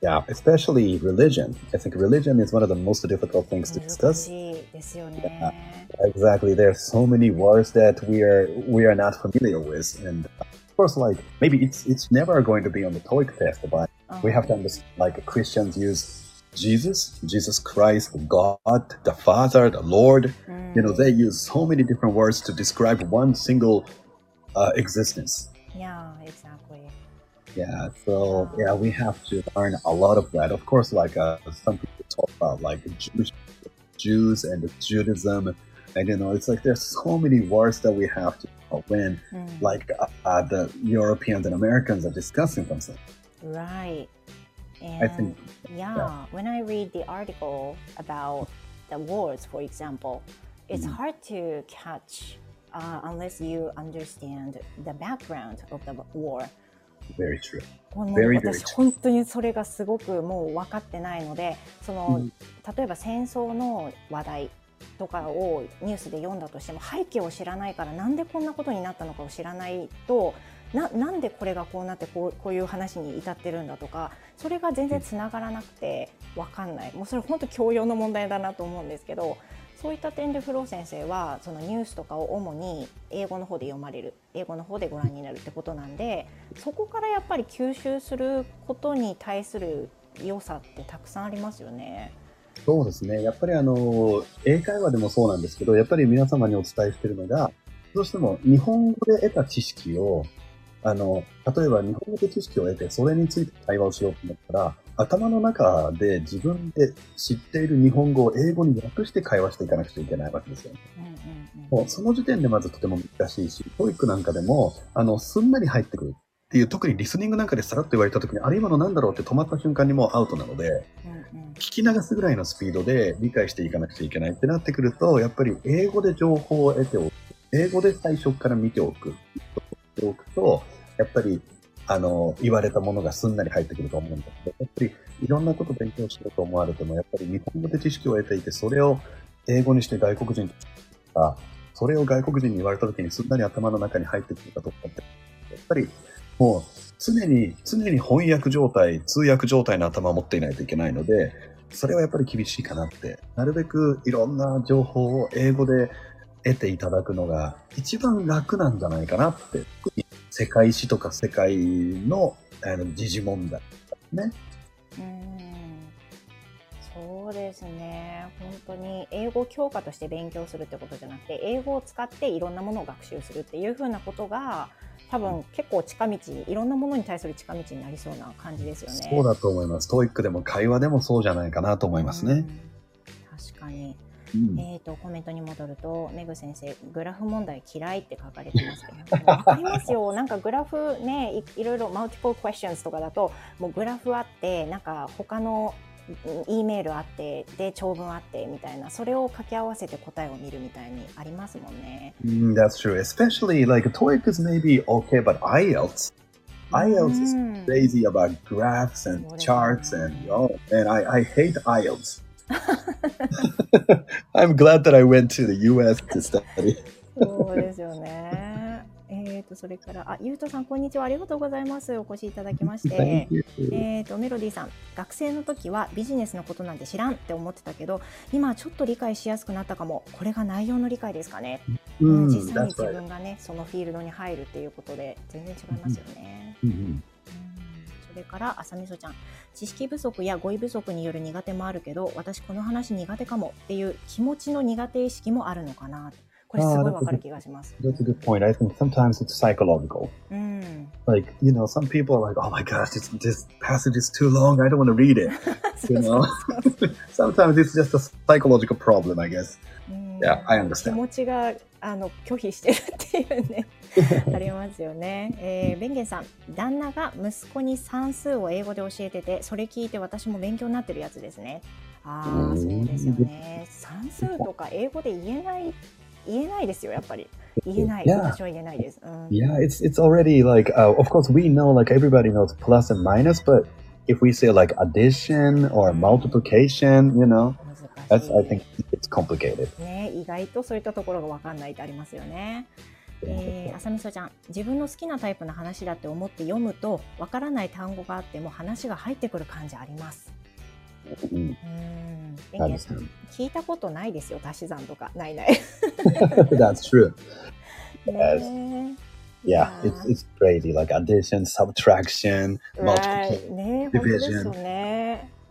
yeah, especially religion. I think religion is one of the most difficult things to discuss. Yeah, eh. exactly. There are so many words that we are we are not familiar with, and of course, like maybe it's it's never going to be on the TOEIC test, but we have to uh-huh. understand like Christians use Jesus, Jesus Christ, God, the Father, the Lord. Mm. You know, they mm. use so many different words to describe one single uh, existence. Yeah, exactly. Yeah, so yeah, we have to learn a lot of that. Of course, like uh, some people talk about like Jewish Jews and Judaism, and you know, it's like there's so many wars that we have to win, ん、like uh, uh, the Europeans and Americans are discussing something. Right. And I think- yeah, when I read the article about the wars, for example, it's Mhm. hard to catch uh, unless you understand the background of the war. Very true. この Very, very 私.本当にそれがすごくもう分かってないのでその、うん例えば戦争の話題とかをニュースで読んだとしても背景を知らないからなんでこんなことになったのかを知らないとななんでこれがこうなってこうこういう話に至ってるんだとかそれが全然つながらなくて分かんないもうそれ本当教養の問題だなと思うんですけどそういった点でフロー先生はそのニュースとかを主に英語の方で読まれる英語の方でご覧になるってことなんでそこからやっぱり吸収することに対する良さってたくさんありますよね。そうですね。やっぱりあの、英会話でもそうなんですけど、やっぱり皆様にお伝えしているのが、どうしても日本語で得た知識を、あの、例えば日本語で知識を得て、それについて会話をしようと思ったら、頭の中で自分で知っている日本語を英語に訳して会話していかなくちゃいけないわけですよね。うんうんもうその時点でまずとても難しいし、 TOEICなんかでも、あの、すんなり入ってくるっていう、特にリスニングなんかでさらっと言われた時に、あれ今のなんだろうって止まった瞬間にもうアウトなので、うんうん聞き流すぐらいのスピードで理解していかなくちゃいけないってなってくると、やっぱり英語で情報を得ておく。英語で最初から見ておく。しておくと、やっぱり、あの、言われたものがすんなり入ってくると思うんですけど、やっぱりいろんなこと勉強しようと思われても、やっぱり日本語で知識を得ていて、それを英語にして外国人とか、それを外国人に言われた時にすんなり頭の中に入ってくるかどうかって、やっぱりもう常に、常に翻訳状態、通訳状態の頭を持っていないといけないので、それはやっぱり厳しいかなって。なるべくいろんな情報を英語で得ていただくのが一番楽なんじゃないかなって。特に世界史とか世界のあの時事問題ね。うんそうですね本当に英語教科として勉強するってことじゃなくて英語を使っていろんなものを学習するっていうふうなことが多分結構近道いろんなものに対する近道になりそうな感じですよね。そうだと思います。 TOEICでも会話でもそうじゃないかなと思いますね。うん確かに、うんえー、とコメントに戻るとメグ先生グラフ問題嫌いって書かれてますけどわかりますよ なんかグラフねいいろいろマルティプルクエスチョンズとかだともうグラフあってなんか他のうん E メールあってで長文あってみたいなそれを掛け合わせて答えを見るみたいにありますもんね。Mm, that's true. Especially like TOEIC is maybe okay, but IELTS, IELTS is うん crazy about graphs and charts and oh man, I, I hate IELTS. I'm glad that I went to the US to study. そうですよね。えっと、それから、あ、ゆうとさん、こんにちは。ありがとうございます。お越しいただきまして.えー、とメロディーさん学生の時はビジネスのことなんて知らんって思ってたけど今はちょっと理解しやすくなったかもこれが内容の理解ですかね、うん Mm, 実際に自.分がねそのフィールドに入るっていうことで全然違いますよね、Mhm. うんそれからあさみそちゃん知識不足や語彙不足による苦手もあるけど私この話苦手かもっていう気持ちの苦手意識もあるのかなこれすごいわかる気がします That's a good point. I think sometimes it's psychological. うん、Like, you know, some people are like, oh my gosh, this, this passage is too long. I don't want to read it. You know? sometimes it's just a psychological problem, I guess. うん Yeah, I 気 understand. 持ちがあの拒否してるっていうねありますよね。えー、ベンゲンさん、旦那が息子に算数を英語で教えてて、それ聞いて私も勉強になってるやつですね。ああ、うんそうですよね。算数とか英語で言えない、言えないですよ、やっぱり。言えない。Yeah. 私は言えないです。うん、Yeah, it's it's already like uh, of course we know like everybody knows plus and minus, but if we say like addition or multiplication, you know, that's I think it's complicated. い。ね、意外とそういったところが分かんないってありますよね。えー、浅見そちゃん自分の好きなタイプの話だって思って読むとわからない単語があっても話が入ってくる感じあります。うん。うん。聞いたことないですよ足し算とか。ないない。そうね。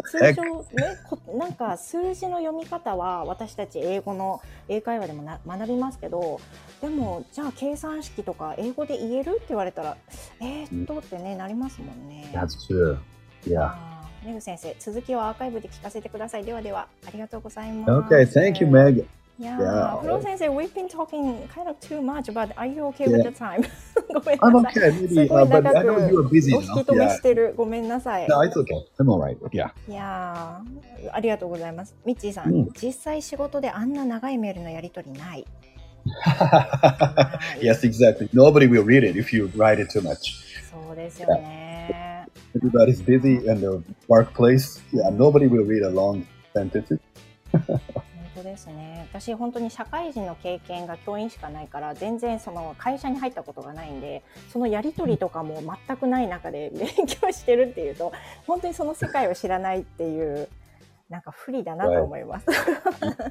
通.常ねこなんか数字の読み方は私たち英語の英会話でもな学びますけどでもじゃあ計算式とか英語で言えるって言われたらえー、っとってねなりますもんね。That's true. Yeah. メグ先生続きはアーカイブで聞かせてください。ではではありがとうございます。Okay, thank you, Meg. Yeah. ー、フロー先生、we've been talking kind of too much, but are you okay with Yeah. the time? ごめん I'm なさい。okay, す maybe, uh, but 長 I know く you are busy お引 now. き止め Yeah. してる。ごめんなさい。No, it's okay. I'm alright. Yeah. いやー、ありがとうございます。ミッチーさん、うん実際仕事であんな長いメールのやり取りない。はい yes, exactly. Nobody will read it if you write it too much. そうですよね。Everybody's busy in the workplace. Yeah, nobody will read a long sentences. 本当ですね。私本当に社会人の経験が教員しかないから全然その会社に入ったことがないんでそのやり取りとかも全くない中で 勉強してるっていうと本当にその世界を知らないっていうなんか不利だなと思います。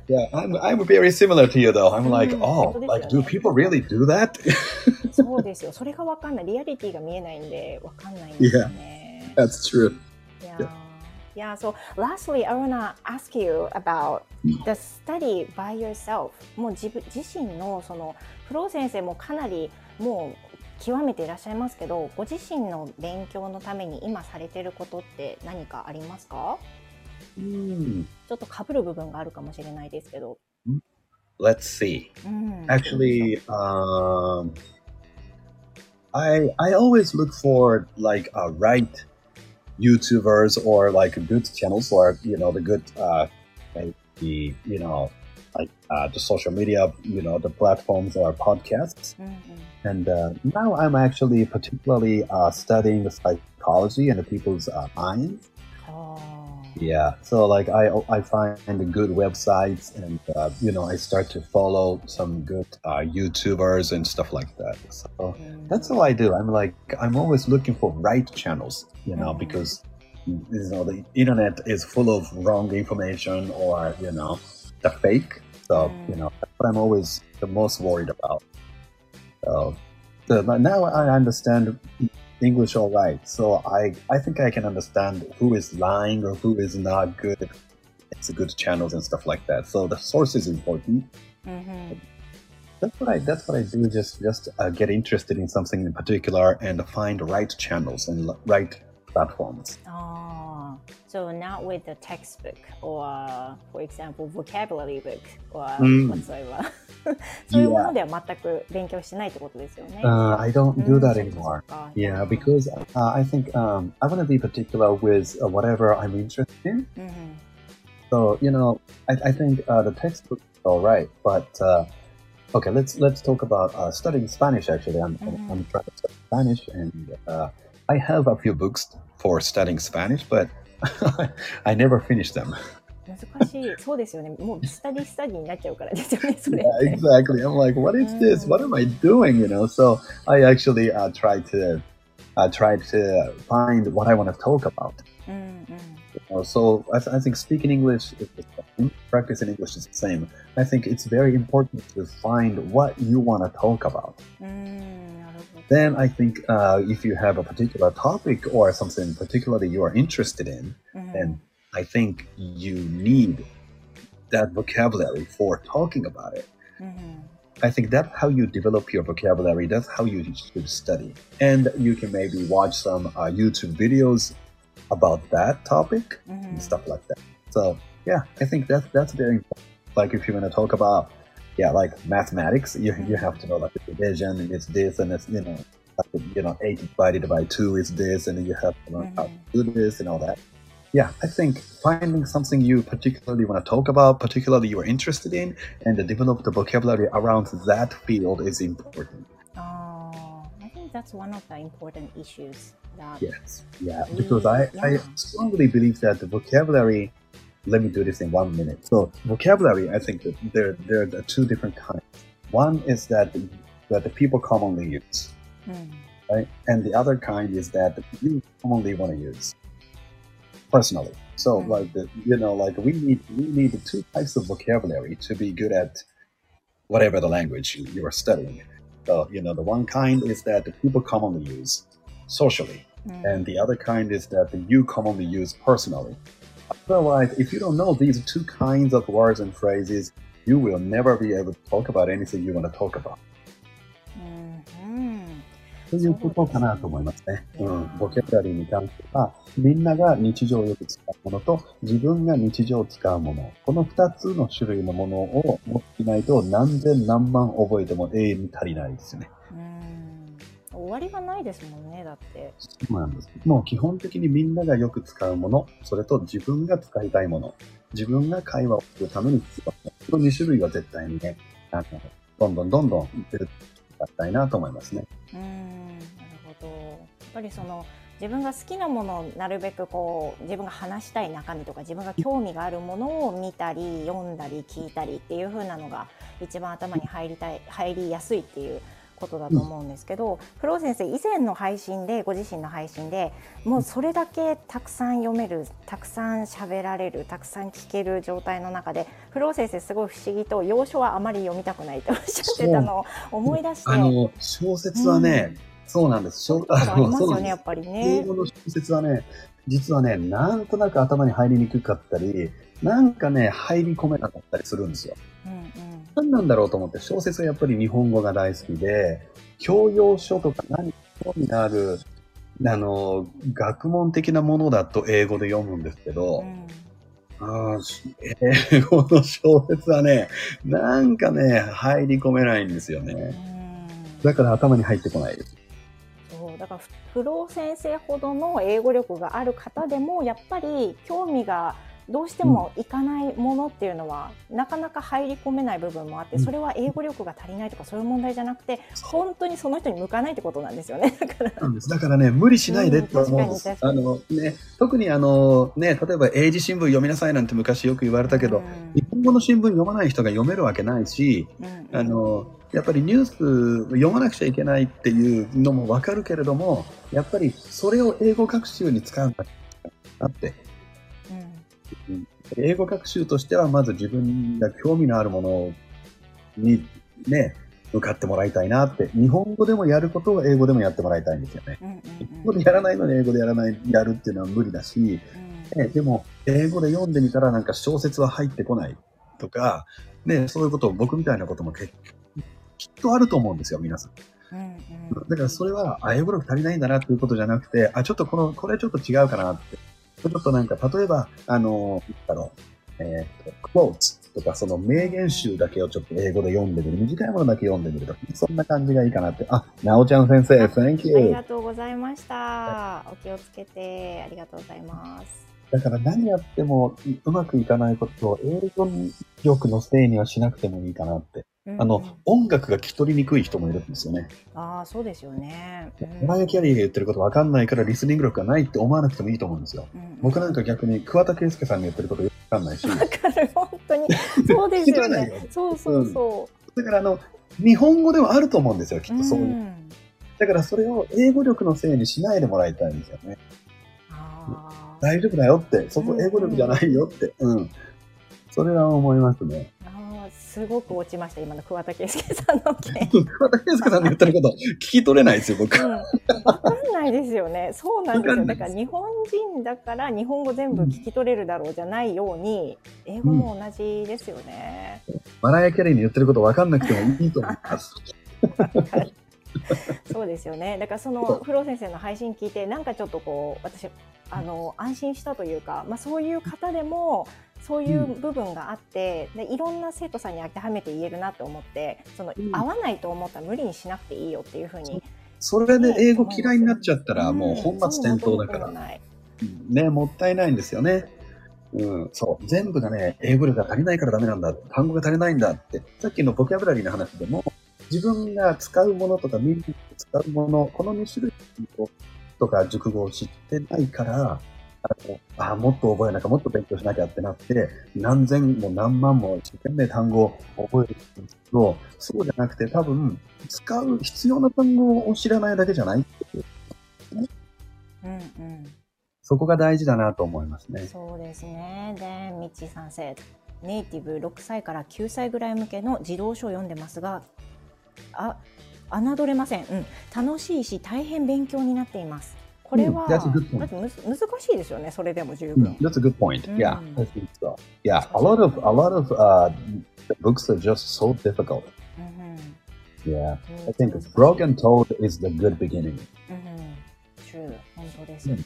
Yeah, I'm, I'm very similar to you though. I'm like, Mm, oh, like, do people really do that? そうですよ。それがわかんない。リアリティが見えないんでわかんないんですよね。That's true. Yeah. So lastly, I wanna ask you about the study by yourself. もう自分自身のそのフロー先生もかなりもう極めていらっしゃいますけど、ご自身の勉強のために今されてることって何かありますか？Hmm, ちょっと被る部分があるかもしれないですけど。let's see. うん。Actually, um, I I always look for like uh, right YouTubers or like good channels or you know the good uh, the you know like uh, the social media you know the platforms or podcasts. Mm-hmm. And uh, now I'm actually particularly uh, studying the psychology and the people's uh, minds yeah. So like I I find good websites and uh, you know I start to follow some good uh, YouTubers and stuff like that. So mm. that's all I do. I'm like I'm always looking for right channels, you know, mm. because you know the internet is full of wrong information or you know the fake. So mm. you know that's what I'm always the most worried about. So, so now I understand English all right, so I I think I can understand who is lying or who is not good. It's a good channels and stuff like that. So the source is important. Mm-hmm. That's what I that's what I do. Just just uh, get interested in something in particular and find right channels and right platforms. Aww. so not with the textbook or, for example, vocabulary book or うん whatsoever. そういうものでは全く勉強してないってことですよね。 Uh, I don't うん do that そっかそっ anymore. か Yeah, because uh, I think um, I want to be particular with uh, whatever I'm interested in. うんうん So you know, I, I think uh, the textbook is all right, but uh, okay, let's let's talk about uh, studying Spanish. Actually, I'm Mhm. I'm trying to study Spanish, and uh, I have a few books for studying Spanish, but I never finished them. 難しい。そうですよね。もうスタディスタディになっちゃうからですよね、それ。 Yeah, exactly. I'm like, what is this? What am I doing? You know. So I actually uh, try to uh, try to find what I want to talk about. うんうん。 You know, so I, th- I think speaking English is the same. Practicing English is the same. I think it's very important to find what you want to talk about. うーん、なるほど。 then I think uh, if you have a particular topic or something particularly you are interested in, mm-hmm. then I think you need that vocabulary for talking about it. Mm-hmm. I think that's how you develop your vocabulary. That's how you should study. And you can maybe watch some uh, YouTube videos about that topic mm-hmm. and stuff like that. So yeah, I think that's that's very important. Like if you want to talk about yeah, like mathematics, you you have to know like the division is this and it's you know like, you know eight divided by two is this and you have to learn how to do this and all that. Yeah, I think finding something you particularly want to talk about, particularly you are interested in, and develop the vocabulary around that field is important. ああ、I think that's one of the important issues that Yes, yeah, Mm, because I, I strongly believe that the vocabulary let me do this in one minute. So vocabulary, I think there there are two different kinds. One is that the, that the people commonly use, mm. right? And the other kind is that you commonly want to use personally. So mm. like the, you know like we need we need two types of vocabulary to be good at whatever the language you are studying. So you know the one kind is that the people commonly use socially, mm. and the other kind is that you commonly use personally. Otherwise, if you don't know these two kinds of words and phrases, you will never be able to talk about anything you want to talk about. ということかなと思いますね。そううん。ボキャブラリーに関しては、みんなが日常よく使うものと、自分が日常使うもの、この二つの種類のものを持っていないと、何千何万覚えても永遠に足りないですよね。うん終わりがないですもんね、だって。そうなんです。もう基本的にみんながよく使うもの、それと自分が使いたいもの、自分が会話をするために使うもの、この2種類は絶対にね、あのどんどんどんどん出ていきたいなと思いますね。うん、なるほど。やっぱりその自分が好きなものをなるべくこう自分が話したい中身とか自分が興味があるものを見たり読んだり聞いたりっていう風なのが一番頭に入りたい入りやすいっていうことだと思うんですけど、フロー先生以前の配信でご自身の配信でもうそれだけたくさん読めるたくさん喋られるたくさん聞ける状態の中でフロー先生すごい不思議と要所はあまり読みたくないとおっしゃってたのを思い出して。あの、小説はね、そうなんです。小ありますよねやっぱり英ね。語の小説はね、実はね、なんとなく頭に入りにくかったり、なんかね、入り込めなかったりするんですよ。うんうん何なんだろうと思って、小説はやっぱり日本語が大好きで、教養書とか何か興味のある、あの、学問的なものだと英語で読むんですけど、あーし英語の小説はね、なんかね、入り込めないんですようんね。うんだから頭に入ってこないです。そうだからふ不老先生ほどの英語力がある方でもやっぱり興味がどうしてもいかないものっていうのは、なかなか入り込めない部分もあってうんそれは英語力が足りないとかそういう問題じゃなくて本当にその人に向かないってことなんですよねだから。だからね、無理しないでって思うんです。うんあのね、特にあのね、例えば英字新聞読みなさいなんて昔よく言われたけど、日本語の新聞読まない人が読めるわけないし、うんうんあの、やっぱりニュース読まなくちゃいけないっていうのもわかるけれども、やっぱりそれを英語学習に使うんだなって。うん英語学習としては、まず自分が興味のあるものにね、向かってもらいたいなって。日本語でもやることを英語でもやってもらいたいんですよね。うんうん日本語でやらないのに英語でやらない、やるっていうのは無理だし、うんねでも、英語で読んでみたらなんか小説は入ってこないとか、ね、そういうことを僕みたいなことも結きっとあると思うんですよ、皆さん。うんうんだからそれは、あ、英語力足りないんだなっていうことじゃなくて、あ、ちょっとこの、これちょっと違うかなって。ちょっとなんか、例えば、あの、なんだろう、えー、と、クォーツとか、その名言集だけをちょっと英語で読んでみる。短いものだけ読んでみると。そんな感じがいいかなって。あ、なおちゃん先生、Thank あり you! がとうございました。お気をつけてありがとうございます。だから何やってもうまくいかないことを英語力のせいにはしなくてもいいかなって。あの、音楽が聞き取りにくい人もいるんですよね。ああ、そうですよね。うんマライア・キャリーが言ってることわかんないからリスニング力がないって思わなくてもいいと思うんですよ。うん僕なんか逆に桑田佳祐さんが言ってることよくかんないし。わかる、本当に。そうですよ聞き取れないよね。そうそうそだからあの、日本語ではあると思うんですよ、きう。っとそういう。んだからそれを英語力のせいにしないでもらいたいんですよね。大丈夫だよって、そこ英語力じゃないよって。うん。それは思いますね。すごく落ちました、今の桑田佳祐さんの件。桑田佳祐さんの言ってること聞き取れないですよ、僕。うん、わかんないですよね。そうなんですよ。だから日本人だから日本語全部聞き取れるだろうじゃないように、英語も同じですよね。マライア・キャリーに言ってること分かんなくてもいいと思います。そうですよね。だからそのフロー先生の配信聞いてなんかちょっとこう私あの安心したというか、まあそういう方でもそういう部分があって、でいろんな生徒さんに当てはめて言えるなと思って、その、うん合わないと思ったら無理にしなくていいよっていうふうに。それで英語嫌いになっちゃったら、もううん本末転倒だから。そう元も子もないね、もったいないんですよね。うん、そう。全部がね、英語力が足りないからダメなんだ。単語が足りないんだって。さっきのボキャブラリーの話でも、自分が使うものとか、みんなが使うもの、この2種類とか熟語を知ってないから、あのあもっと覚えなきゃ、もっと勉強しなきゃってなって、何千も何万も一生懸命単語を覚えるんですけど、そうじゃなくて多分、使う必要な単語を知らないだけじゃないうんうん。そこが大事だなと思いますね。そうですね。で、みちさん生ネイティブ6歳から9歳ぐらい向けの児童書を読んでますが、あ、侮れません。うん、楽しいし大変勉強になっています。これは、うん that's a good point. 難しいですよね。それでも十分。That's a good point. Mm. Yeah, I think so. Yeah, a lot of a lot of uh, the books are just so difficult. Yeah, うん I think Broken Toad is the good beginning. true 本当です。うん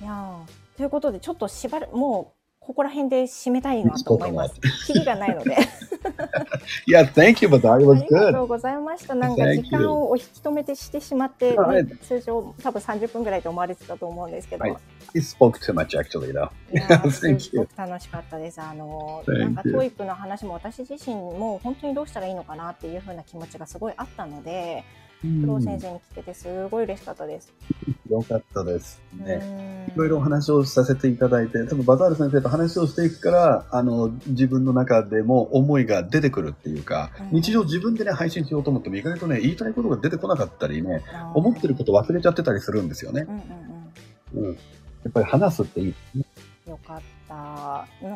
いやーということでちょっとしばらもうここら辺で締めたいなと思います。キリがないので。Yeah, thank you, that was good. ありがとうございました。なんか.時間をお引き止めてしてしまって、ねはい通常多分30分ぐらいと思われてたと思うんですけど、はい He spoke too much actually, though. 楽しかったです。あのなんか. TOEICの話も私自身も本当にどうしたらいいのかなっていう風な気持ちがすごいあったので、 Flow先生に聞けてすごい嬉しかったです。よかったです。ね。うんいろいろお話をさせていただいて、多分バザール先生と話をしていくから、あの、自分の中でも思いが出てくるっていうか、うん日常自分でね、配信しようと思っても意外とね、言いたいことが出てこなかったりね、思ってること忘れちゃってたりするんですよねう。んうんうん。うん。やっぱり話すっていい。よかった。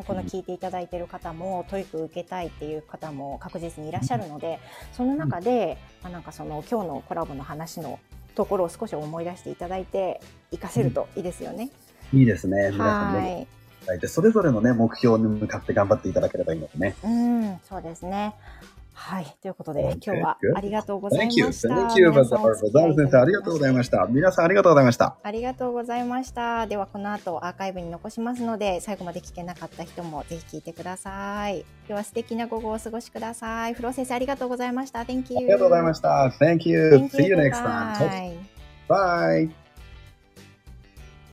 この聞いていただいている方も、 TOEIC受けたいっていう方も確実にいらっしゃるので、その中で、まあ、なんかその今日のコラボの話のところを少し思い出していただいて、活かせるといいですよね。いいですね。皆さんね、それぞれのね、目標に向かって頑張っていただければいいのでね。うん、そうですね。はい。ということで、今日は.ありがとうござい Thank ま you. した。Thank you, バ皆ザール先生。ありがとうございました。皆さんありがとうございました。ありがとうございました。ではこの後アーカイブに残しますので、最後まで聞けなかった人もぜひ聞いてください。では素敵な午後をお過ごしください。フロー先生ありがとうございました。Thank you. ありがとうございました。Thank you. Thank See you you. next time. Bye. Bye.